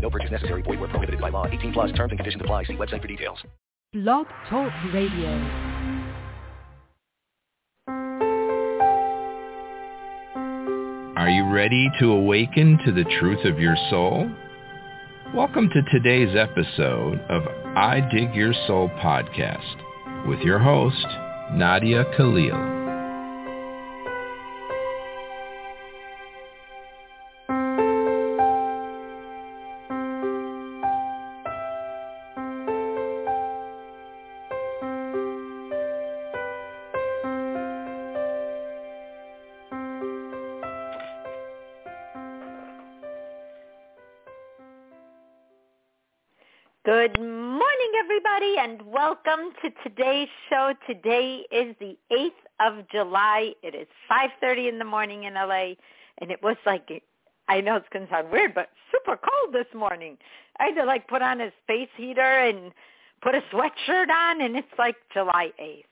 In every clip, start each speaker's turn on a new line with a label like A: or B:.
A: No purchase necessary. Void where prohibited by law. 18 plus terms and conditions apply. See website for details.
B: Blog Talk Radio.
C: Are you ready to awaken to the truth of your soul? Welcome to today's episode of I Dig Your Soul podcast with your host, Nadia Khalil.
D: Good morning, everybody, and welcome to today's show. Today is the 8th of July. It is 5.30 in the morning in LA, and it was like, I know it's going to sound weird, but super cold this morning. I had to like put on a space heater and put a sweatshirt on, and it's like July 8th.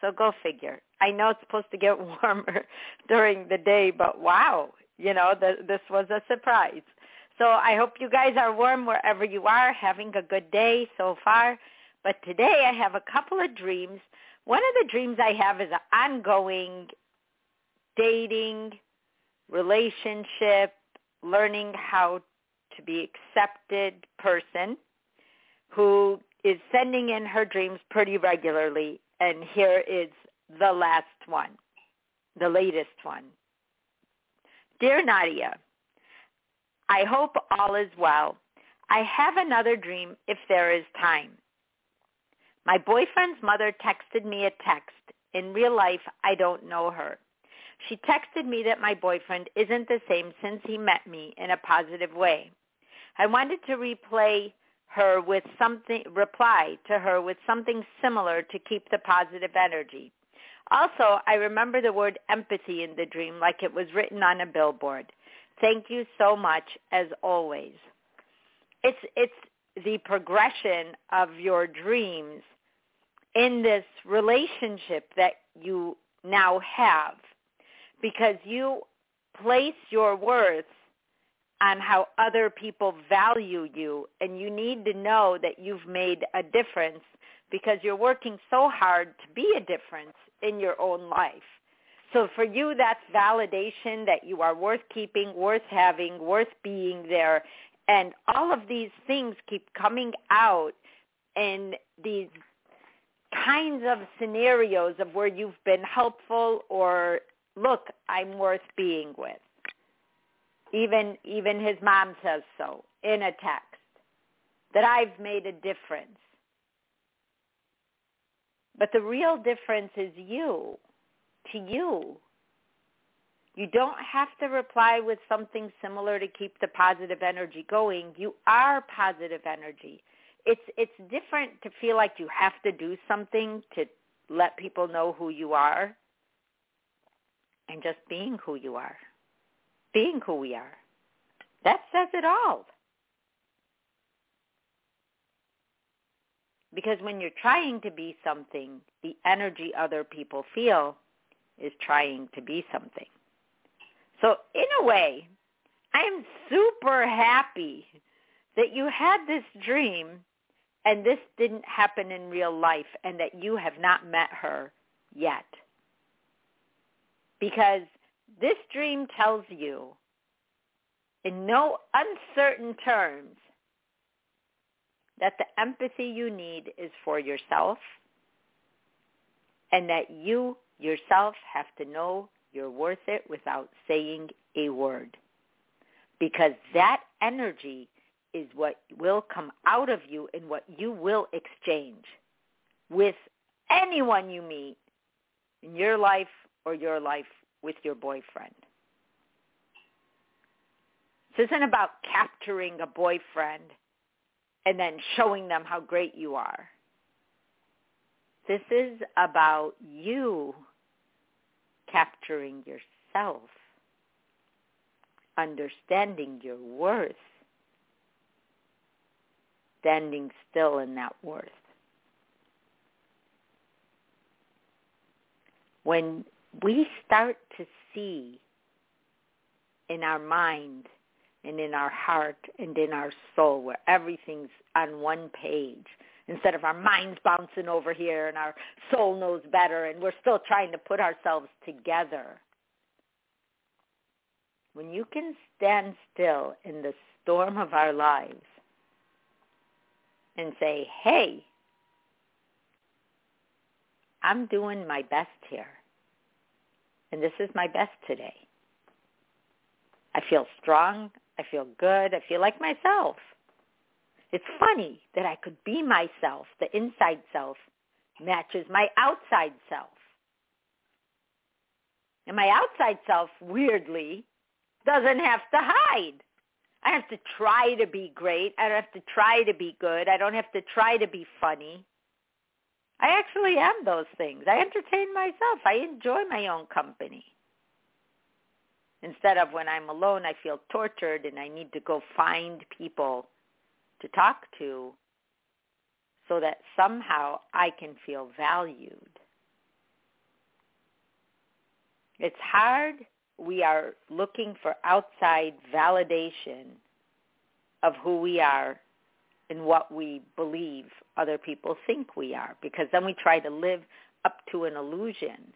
D: So go figure. I know it's supposed to get warmer during the day, but wow, you know, the, this was a surprise. So I hope you guys are warm wherever you are, having a good day so far. But today I have a couple of dreams. One of the dreams I have is an ongoing dating, relationship, learning how to be accepted person who is sending in her dreams pretty regularly. And here is the last one, the latest one. Dear Nadia, I hope all is well. I have another dream if there is time. My boyfriend's mother texted me a text. In real life, I don't know her. She texted me that my boyfriend isn't the same since he met me in a positive way. I wanted to replay her with something, reply to her with something similar to keep the positive energy. Also, I remember the word empathy in the dream like it was written on a billboard. Thank you so much as always. It's it's the progression of your dreams in this relationship that you now have because you place your worth on how other people value you and you need to know that you've made a difference because you're working so hard to be a difference in your own life. So for you, that's validation that you are worth keeping, worth having, worth being there. And all of these things keep coming out in these kinds of scenarios of where you've been helpful or look, I'm worth being with. Even even his mom says so in a text that I've made a difference. But the real difference is you to you. You don't have to reply with something similar to keep the positive energy going. You are positive energy. It's it's different to feel like you have to do something to let people know who you are and just being who you are. Being who we are. That says it all. Because when you're trying to be something, the energy other people feel is trying to be something. So in a way, I am super happy that you had this dream and this didn't happen in real life and that you have not met her yet. Because this dream tells you in no uncertain terms that the empathy you need is for yourself and that you yourself have to know you're worth it without saying a word. Because that energy is what will come out of you and what you will exchange with anyone you meet in your life or your life with your boyfriend. This isn't about capturing a boyfriend and then showing them how great you are. This is about you capturing yourself, understanding your worth, standing still in that worth. When we start to see in our mind and in our heart and in our soul where everything's on one page instead of our minds bouncing over here and our soul knows better and we're still trying to put ourselves together. When you can stand still in the storm of our lives and say, hey, I'm doing my best here. And this is my best today. I feel strong. I feel good. I feel like myself. It's funny that I could be myself. The inside self matches my outside self. And my outside self, weirdly, doesn't have to hide. I have to try to be great. I don't have to try to be good. I don't have to try to be funny. I actually am those things. I entertain myself. I enjoy my own company. Instead of when I'm alone, I feel tortured and I need to go find people to talk to so that somehow I can feel valued. It's hard. We are looking for outside validation of who we are and what we believe other people think we are because then we try to live up to an illusion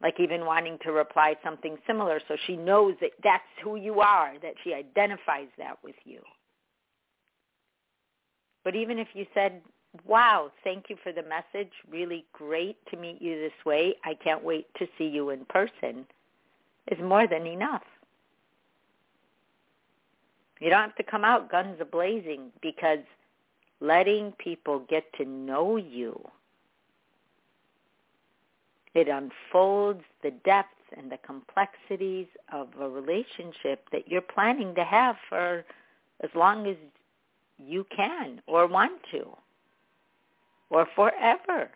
D: like even wanting to reply something similar so she knows that that's who you are that she identifies that with you but even if you said wow thank you for the message. Really great to meet you this way. I can't wait to see you in person is more than enough. You don't have to come out guns a-blazing because letting people get to know you, it unfolds the depths and the complexities of a relationship that you're planning to have for as long as you can or want to or forever.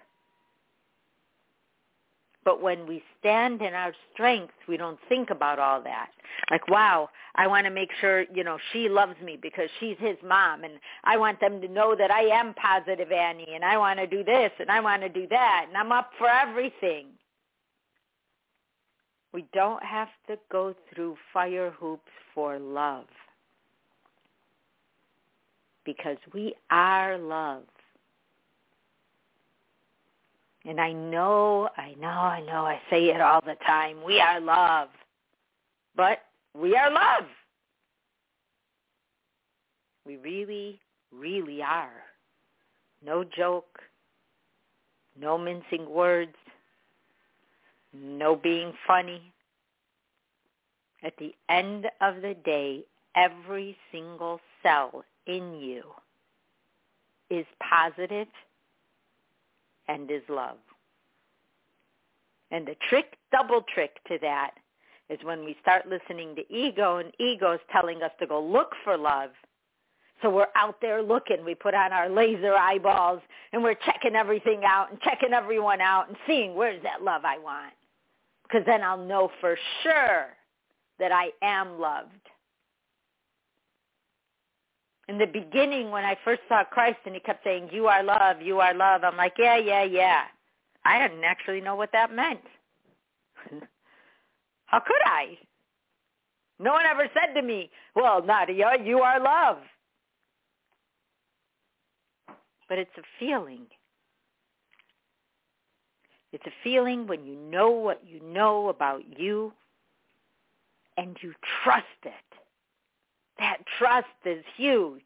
D: But when we stand in our strength, we don't think about all that. Like, wow, I want to make sure, you know, she loves me because she's his mom and I want them to know that I am positive Annie and I want to do this and I want to do that and I'm up for everything. We don't have to go through fire hoops for love because we are love. And I know, I know, I know, I say it all the time. We are love. But we are love. We really, really are. No joke. No mincing words. No being funny. At the end of the day, every single cell in you is positive and is love. And the trick, double trick to that is when we start listening to ego and ego is telling us to go look for love. So we're out there looking. We put on our laser eyeballs and we're checking everything out and checking everyone out and seeing where's that love I want. Because then I'll know for sure that I am loved. In the beginning when I first saw Christ and he kept saying, you are love, you are love, I'm like, yeah, yeah, yeah. I didn't actually know what that meant. How could I? No one ever said to me, well, Nadia, you are love. But it's a feeling. It's a feeling when you know what you know about you and you trust it. That trust is huge.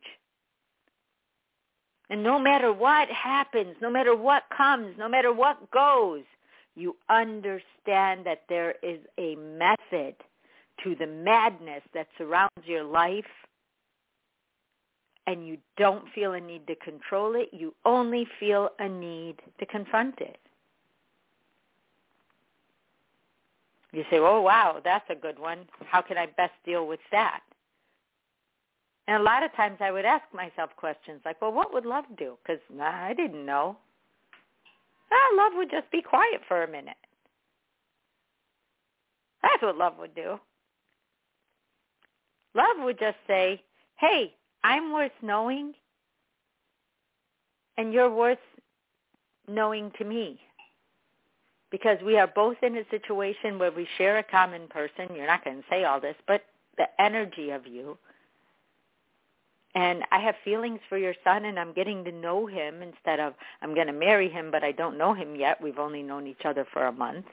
D: And no matter what happens, no matter what comes, no matter what goes, you understand that there is a method to the madness that surrounds your life and you don't feel a need to control it. You only feel a need to confront it. You say, oh, wow, that's a good one. How can I best deal with that? And a lot of times I would ask myself questions like, well, what would love do? Because nah, I didn't know. Ah, love would just be quiet for a minute. That's what love would do. Love would just say, hey, I'm worth knowing and you're worth knowing to me because we are both in a situation where we share a common person. You're not going to say all this, but the energy of you. And I have feelings for your son and I'm getting to know him instead of I'm going to marry him, but I don't know him yet. We've only known each other for a month.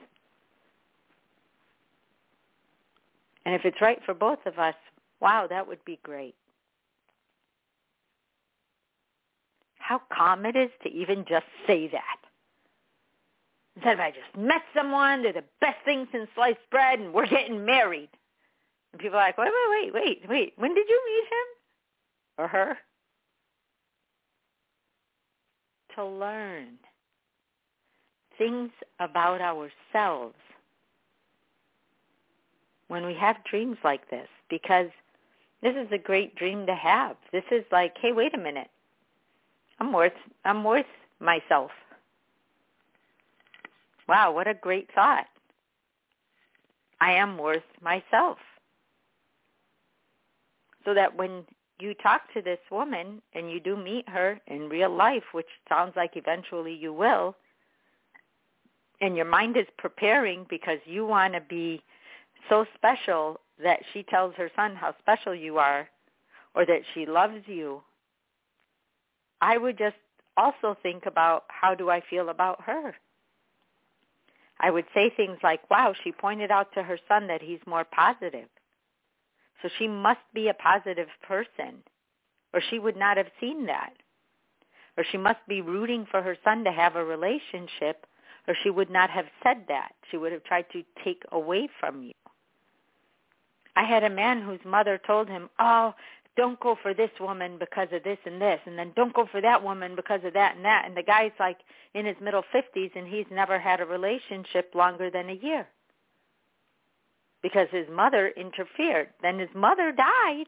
D: And if it's right for both of us, wow, that would be great. How calm it is to even just say that. Instead of I just met someone, they're the best thing since sliced bread, and we're getting married. And people are like, wait, wait, wait, wait, wait. When did you meet him or her? To learn things about ourselves when we have dreams like this because this is a great dream to have. This is like, hey, wait a minute. I'm worth I'm worth myself. Wow, what a great thought. I am worth myself. So that when you talk to this woman and you do meet her in real life, which sounds like eventually you will, and your mind is preparing because you want to be so special that she tells her son how special you are or that she loves you, I would just also think about how do I feel about her? I would say things like, wow, she pointed out to her son that he's more positive. So she must be a positive person or she would not have seen that. Or she must be rooting for her son to have a relationship or she would not have said that. She would have tried to take away from you. I had a man whose mother told him, oh, don't go for this woman because of this and this, and then don't go for that woman because of that and that. And the guy's like in his middle 50s and he's never had a relationship longer than a year because his mother interfered. Then his mother died.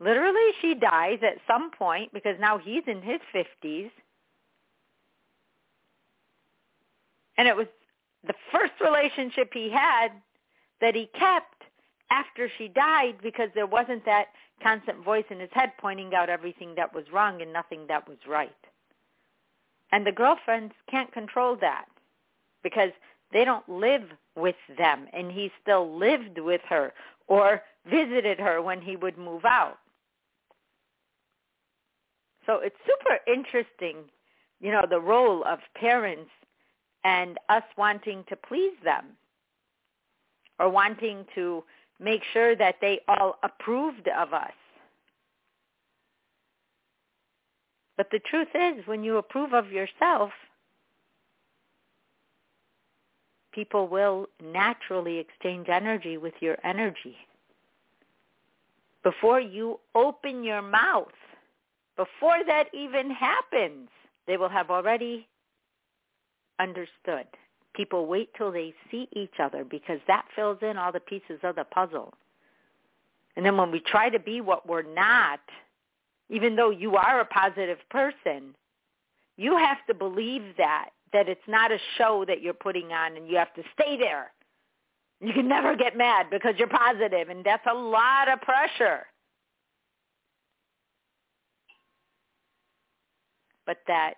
D: Literally, she dies at some point because now he's in his 50s. And it was the first relationship he had that he kept after she died because there wasn't that constant voice in his head pointing out everything that was wrong and nothing that was right. And the girlfriends can't control that because they don't live with them and he still lived with her or visited her when he would move out. So it's super interesting, you know, the role of parents and us wanting to please them or wanting to make sure that they all approved of us. But the truth is, when you approve of yourself, people will naturally exchange energy with your energy. Before you open your mouth, before that even happens, they will have already understood people wait till they see each other because that fills in all the pieces of the puzzle. And then when we try to be what we're not, even though you are a positive person, you have to believe that, that it's not a show that you're putting on and you have to stay there. You can never get mad because you're positive and that's a lot of pressure. But that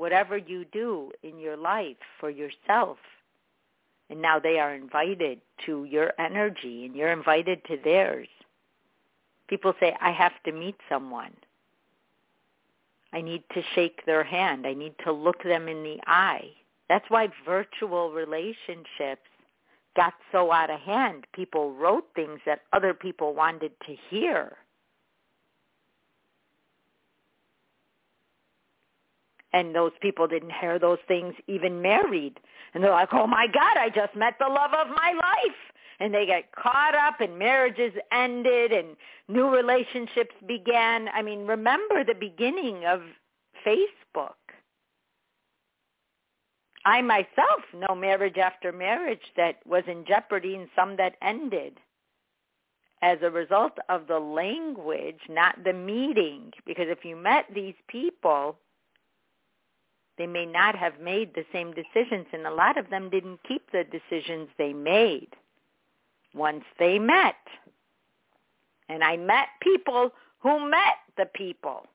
D: whatever you do in your life for yourself. And now they are invited to your energy and you're invited to theirs. People say, I have to meet someone. I need to shake their hand. I need to look them in the eye. That's why virtual relationships got so out of hand. People wrote things that other people wanted to hear. and those people didn't hear those things even married. And they're like, oh my God, I just met the love of my life. And they get caught up and marriages ended and new relationships began. I mean, remember the beginning of Facebook. I myself know marriage after marriage that was in jeopardy and some that ended as a result of the language, not the meeting. Because if you met these people They may not have made the same decisions, and a lot of them didn't keep the decisions they made once they met. And I met people who met the people.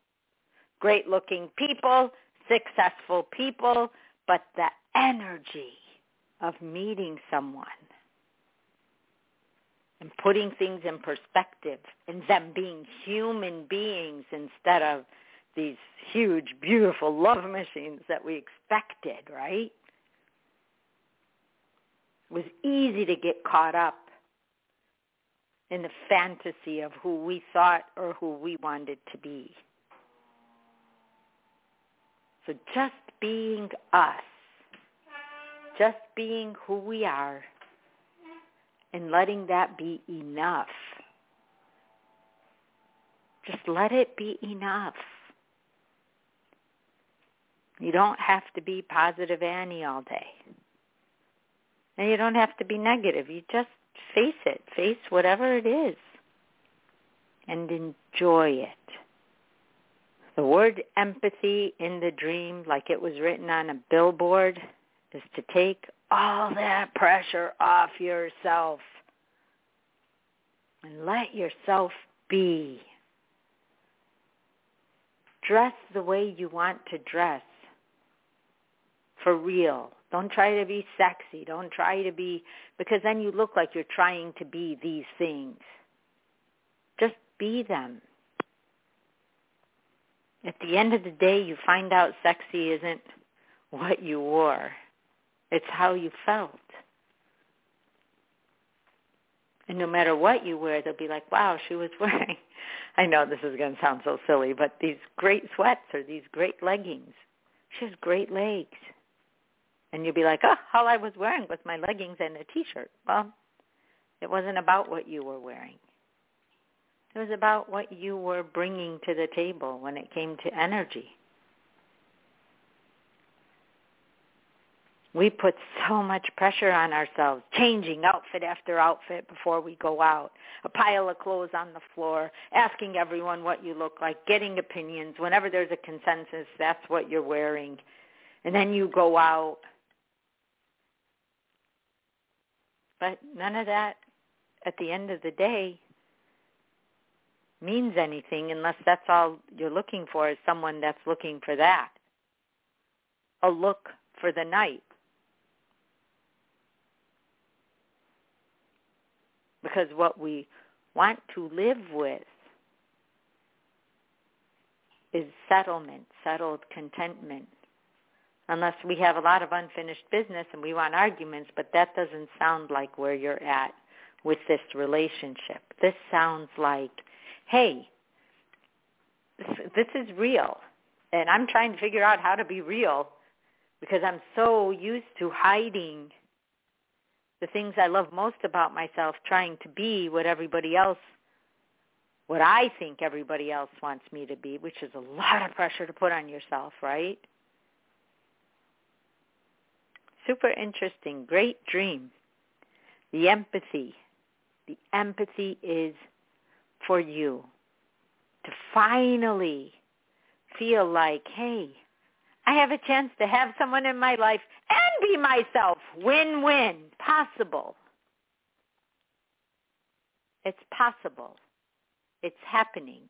D: Great looking people, successful people, but the energy of meeting someone and putting things in perspective and them being human beings instead of these huge, beautiful love machines that we expected, right? It was easy to get caught up in the fantasy of who we thought or who we wanted to be. So just being us, just being who we are, and letting that be enough. Just let it be enough. You don't have to be positive Annie all day. And you don't have to be negative. You just face it. Face whatever it is. And enjoy it. The word empathy in the dream, like it was written on a billboard, is to take all that pressure off yourself and let yourself be. Dress the way you want to dress for real. Don't try to be sexy. Don't try to be, because then you look like you're trying to be these things. Just be them. At the end of the day, you find out sexy isn't what you wore. It's how you felt. And no matter what you wear, they'll be like, wow, she was wearing, I know this is going to sound so silly, but these great sweats or these great leggings. She has great legs. And you'll be like, oh, all I was wearing was my leggings and a T-shirt. Well, it wasn't about what you were wearing. It was about what you were bringing to the table when it came to energy. we put so much pressure on ourselves, changing outfit after outfit before we go out, a pile of clothes on the floor, asking everyone what you look like, getting opinions. Whenever there's a consensus, that's what you're wearing. And then you go out. But none of that at the end of the day means anything unless that's all you're looking for is someone that's looking for that. A look for the night because what we want to live with is settlement, settled contentment. Unless we have a lot of unfinished business and we want arguments, but that doesn't sound like where you're at with this relationship. This sounds like, hey, this, is real. And I'm trying to figure out how to be real because I'm so used to hiding the things I love most about myself, trying to be what everybody else, what I think everybody else wants me to be, which is a lot of pressure to put on yourself, right? Super interesting. Great dream. The empathy. The empathy is for you to finally feel like, hey, I have a chance to have someone in my life and be myself. Win-win. Possible. It's possible. It's happening.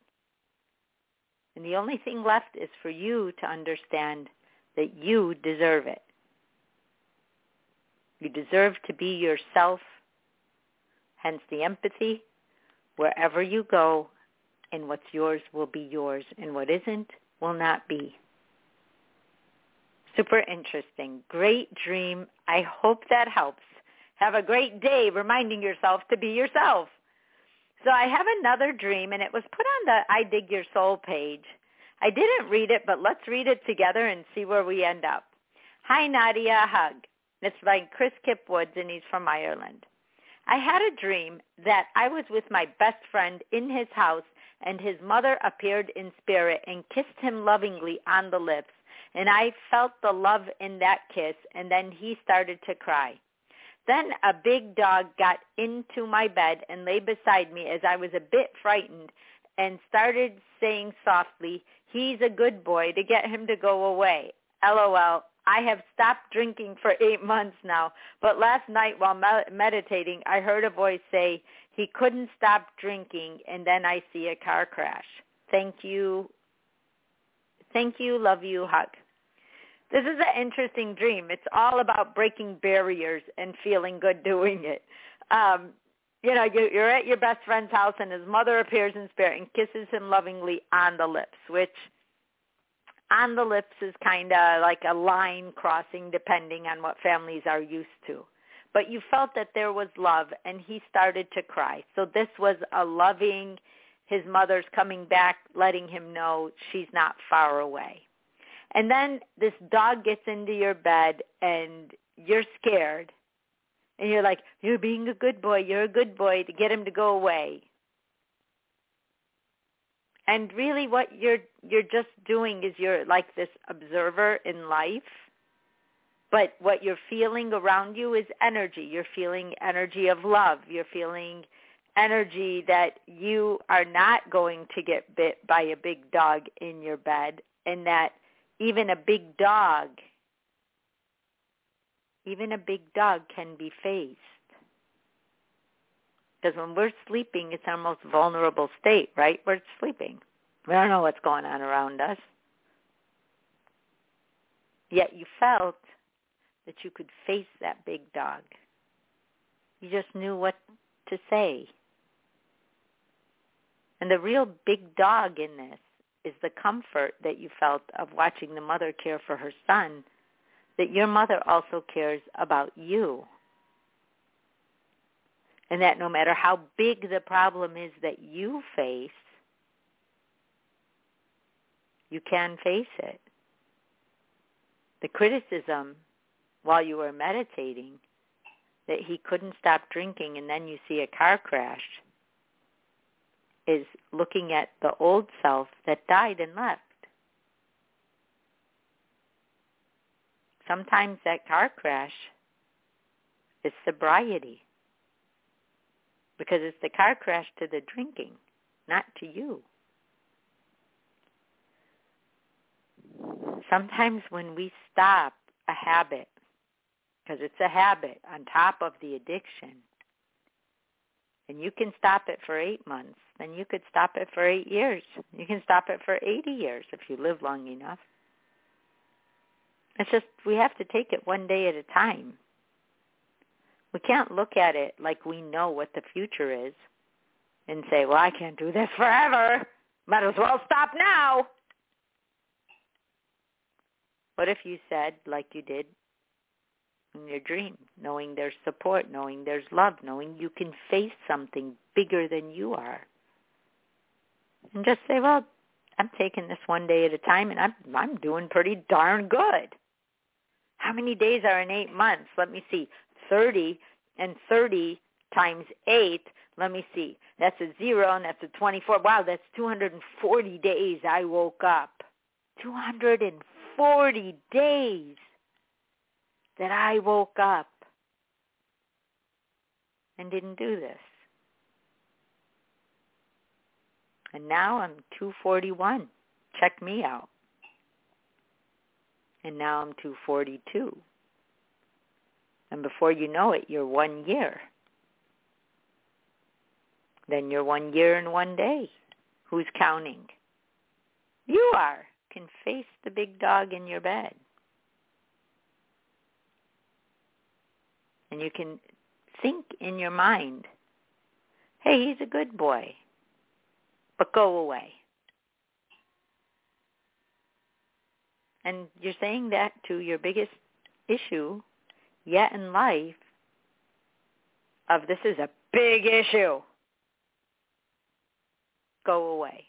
D: And the only thing left is for you to understand that you deserve it. You deserve to be yourself, hence the empathy. Wherever you go, and what's yours will be yours, and what isn't will not be. Super interesting. Great dream. I hope that helps. Have a great day reminding yourself to be yourself. So I have another dream, and it was put on the I Dig Your Soul page. I didn't read it, but let's read it together and see where we end up. Hi, Nadia. Hug. It's by Chris Kipwoods, and he's from Ireland. I had a dream that I was with my best friend in his house, and his mother appeared in spirit and kissed him lovingly on the lips and I felt the love in that kiss, and then he started to cry. Then a big dog got into my bed and lay beside me as I was a bit frightened and started saying softly, he's a good boy, to get him to go away. LOL. I have stopped drinking for eight months now, but last night while me- meditating, I heard a voice say he couldn't stop drinking, and then I see a car crash. Thank you. Thank you. Love you. Hug. This is an interesting dream. It's all about breaking barriers and feeling good doing it. Um, you know, you're at your best friend's house, and his mother appears in spirit and kisses him lovingly on the lips, which on the lips is kind of like a line crossing depending on what families are used to. But you felt that there was love and he started to cry. So this was a loving, his mother's coming back, letting him know she's not far away. And then this dog gets into your bed and you're scared. And you're like, you're being a good boy. You're a good boy to get him to go away and really what you're you're just doing is you're like this observer in life but what you're feeling around you is energy. You're feeling energy of love. You're feeling energy that you are not going to get bit by a big dog in your bed and that even a big dog even a big dog can be faced because when we're sleeping, it's our most vulnerable state, right? We're sleeping. We don't know what's going on around us. Yet you felt that you could face that big dog. You just knew what to say. And the real big dog in this is the comfort that you felt of watching the mother care for her son, that your mother also cares about you and that no matter how big the problem is that you face, you can face it. The criticism while you were meditating that he couldn't stop drinking and then you see a car crash is looking at the old self that died and left. Sometimes that car crash is sobriety because it's the car crash to the drinking, not to you. Sometimes when we stop a habit, because it's a habit on top of the addiction, and you can stop it for eight months, then you could stop it for eight years. You can stop it for 80 years if you live long enough. It's just we have to take it one day at a time. We can't look at it like we know what the future is and say, well, I can't do this forever. Might as well stop now. What if you said, like you did in your dream, knowing there's support, knowing there's love, knowing you can face something bigger than you are? And just say, well, I'm taking this one day at a time and I'm I'm doing pretty darn good. How many days are in 8 months? Let me see. 30 and 30 times 8, let me see. That's a 0 and that's a 24. Wow, that's 240 days I woke up. 240 days that I woke up and didn't do this. And now I'm 241. Check me out. And now I'm 242. And before you know it, you're one year. Then you're one year and one day. Who's counting? You are. Can face the big dog in your bed. And you can think in your mind, hey, he's a good boy, but go away. And you're saying that to your biggest issue yet in life of this is a big issue. Go away.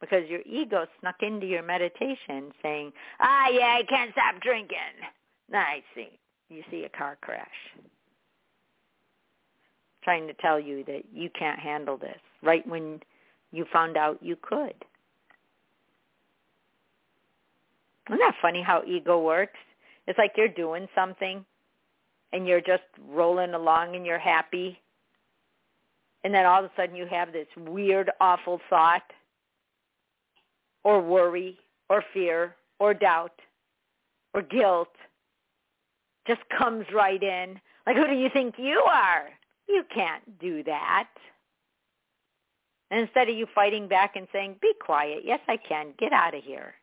D: Because your ego snuck into your meditation saying, ah, yeah, I can't stop drinking. I see. You see a car crash. Trying to tell you that you can't handle this right when you found out you could. Isn't that funny how ego works? It's like you're doing something and you're just rolling along and you're happy. And then all of a sudden you have this weird, awful thought or worry or fear or doubt or guilt just comes right in. Like, who do you think you are? You can't do that. And instead of you fighting back and saying, be quiet, yes, I can, get out of here.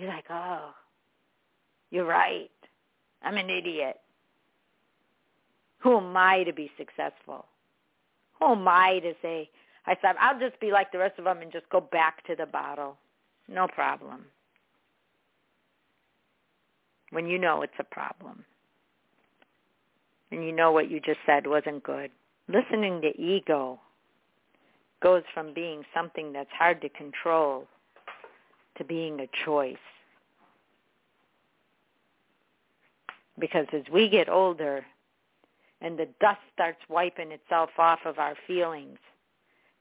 D: You're like, oh, you're right. I'm an idiot. Who am I to be successful? Who am I to say, I said, I'll just be like the rest of them and just go back to the bottle. No problem. When you know it's a problem. And you know what you just said wasn't good. Listening to ego goes from being something that's hard to control to being a choice. Because as we get older and the dust starts wiping itself off of our feelings,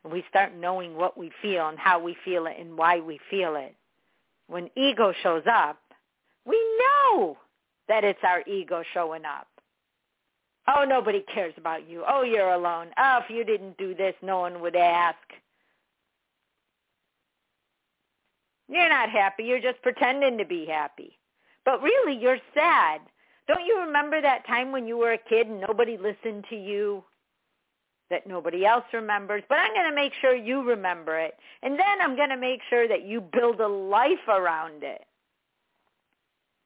D: and we start knowing what we feel and how we feel it and why we feel it, when ego shows up, we know that it's our ego showing up. Oh, nobody cares about you. Oh, you're alone. Oh, if you didn't do this, no one would ask. You're not happy. You're just pretending to be happy. But really, you're sad. Don't you remember that time when you were a kid and nobody listened to you? That nobody else remembers, but I'm going to make sure you remember it. And then I'm going to make sure that you build a life around it.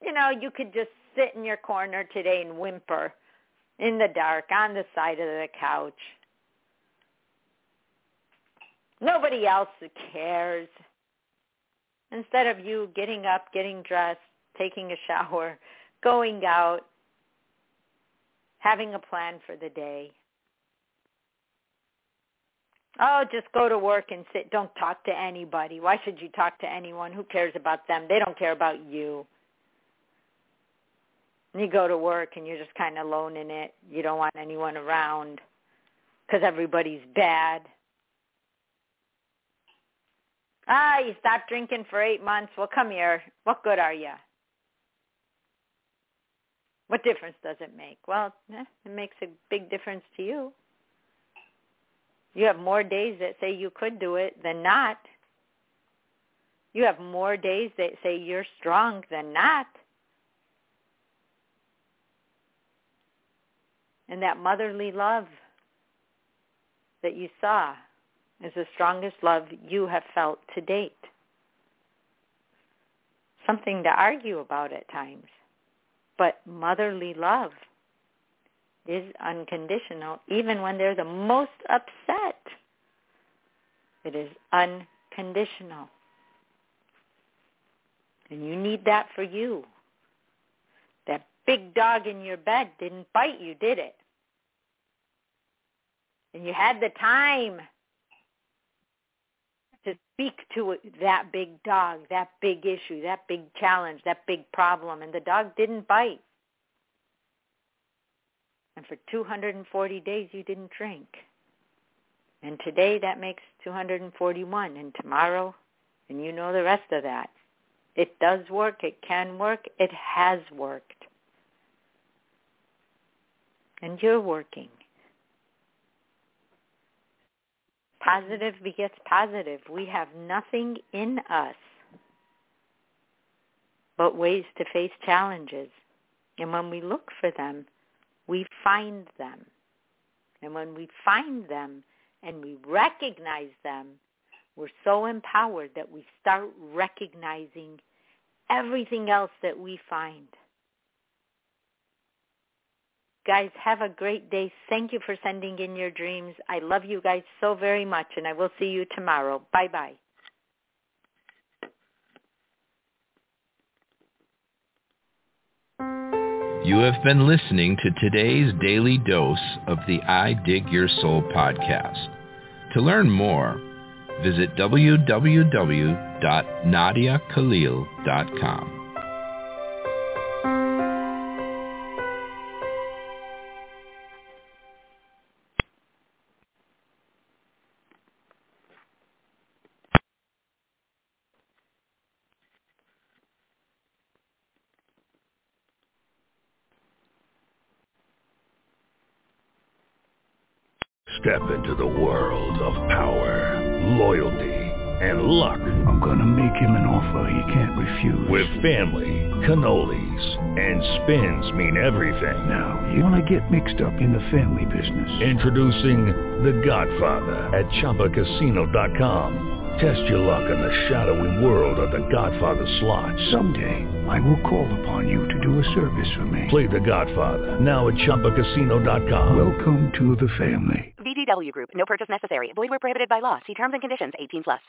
D: You know, you could just sit in your corner today and whimper in the dark on the side of the couch. Nobody else cares. Instead of you getting up, getting dressed, taking a shower, going out, having a plan for the day. Oh, just go to work and sit. Don't talk to anybody. Why should you talk to anyone? Who cares about them? They don't care about you. And you go to work and you're just kind of alone in it. You don't want anyone around because everybody's bad. Ah, you stopped drinking for eight months. Well, come here. What good are you? What difference does it make? Well, eh, it makes a big difference to you. You have more days that say you could do it than not. You have more days that say you're strong than not. And that motherly love that you saw is the strongest love you have felt to date. Something to argue about at times. But motherly love is unconditional even when they're the most upset. It is unconditional. And you need that for you. That big dog in your bed didn't bite you, did it? and you had the time to speak to that big dog, that big issue, that big challenge, that big problem, and the dog didn't bite. And for 240 days you didn't drink. And today that makes 241, and tomorrow, and you know the rest of that. It does work. It can work. It has worked. And you're working. Positive begets positive. We have nothing in us but ways to face challenges. And when we look for them, we find them. And when we find them and we recognize them, we're so empowered that we start recognizing everything else that we find. Guys, have a great day. Thank you for sending in your dreams. I love you guys so very much, and I will see you tomorrow. Bye-bye.
C: You have been listening to today's daily dose of the I Dig Your Soul podcast. To learn more, visit www.nadiakhalil.com.
E: offer he can't refuse.
F: With family, cannolis, and spins mean everything.
E: Now, you want to get mixed up in the family business.
F: Introducing The Godfather at ChumbaCasino.com. Test your luck in the shadowy world of The Godfather slot.
E: Someday, I will call upon you to do a service for me.
F: Play The Godfather now at ChumbaCasino.com.
E: Welcome to the family.
G: VGW Group. No purchase necessary. Void where prohibited by law. See terms and conditions. 18 plus.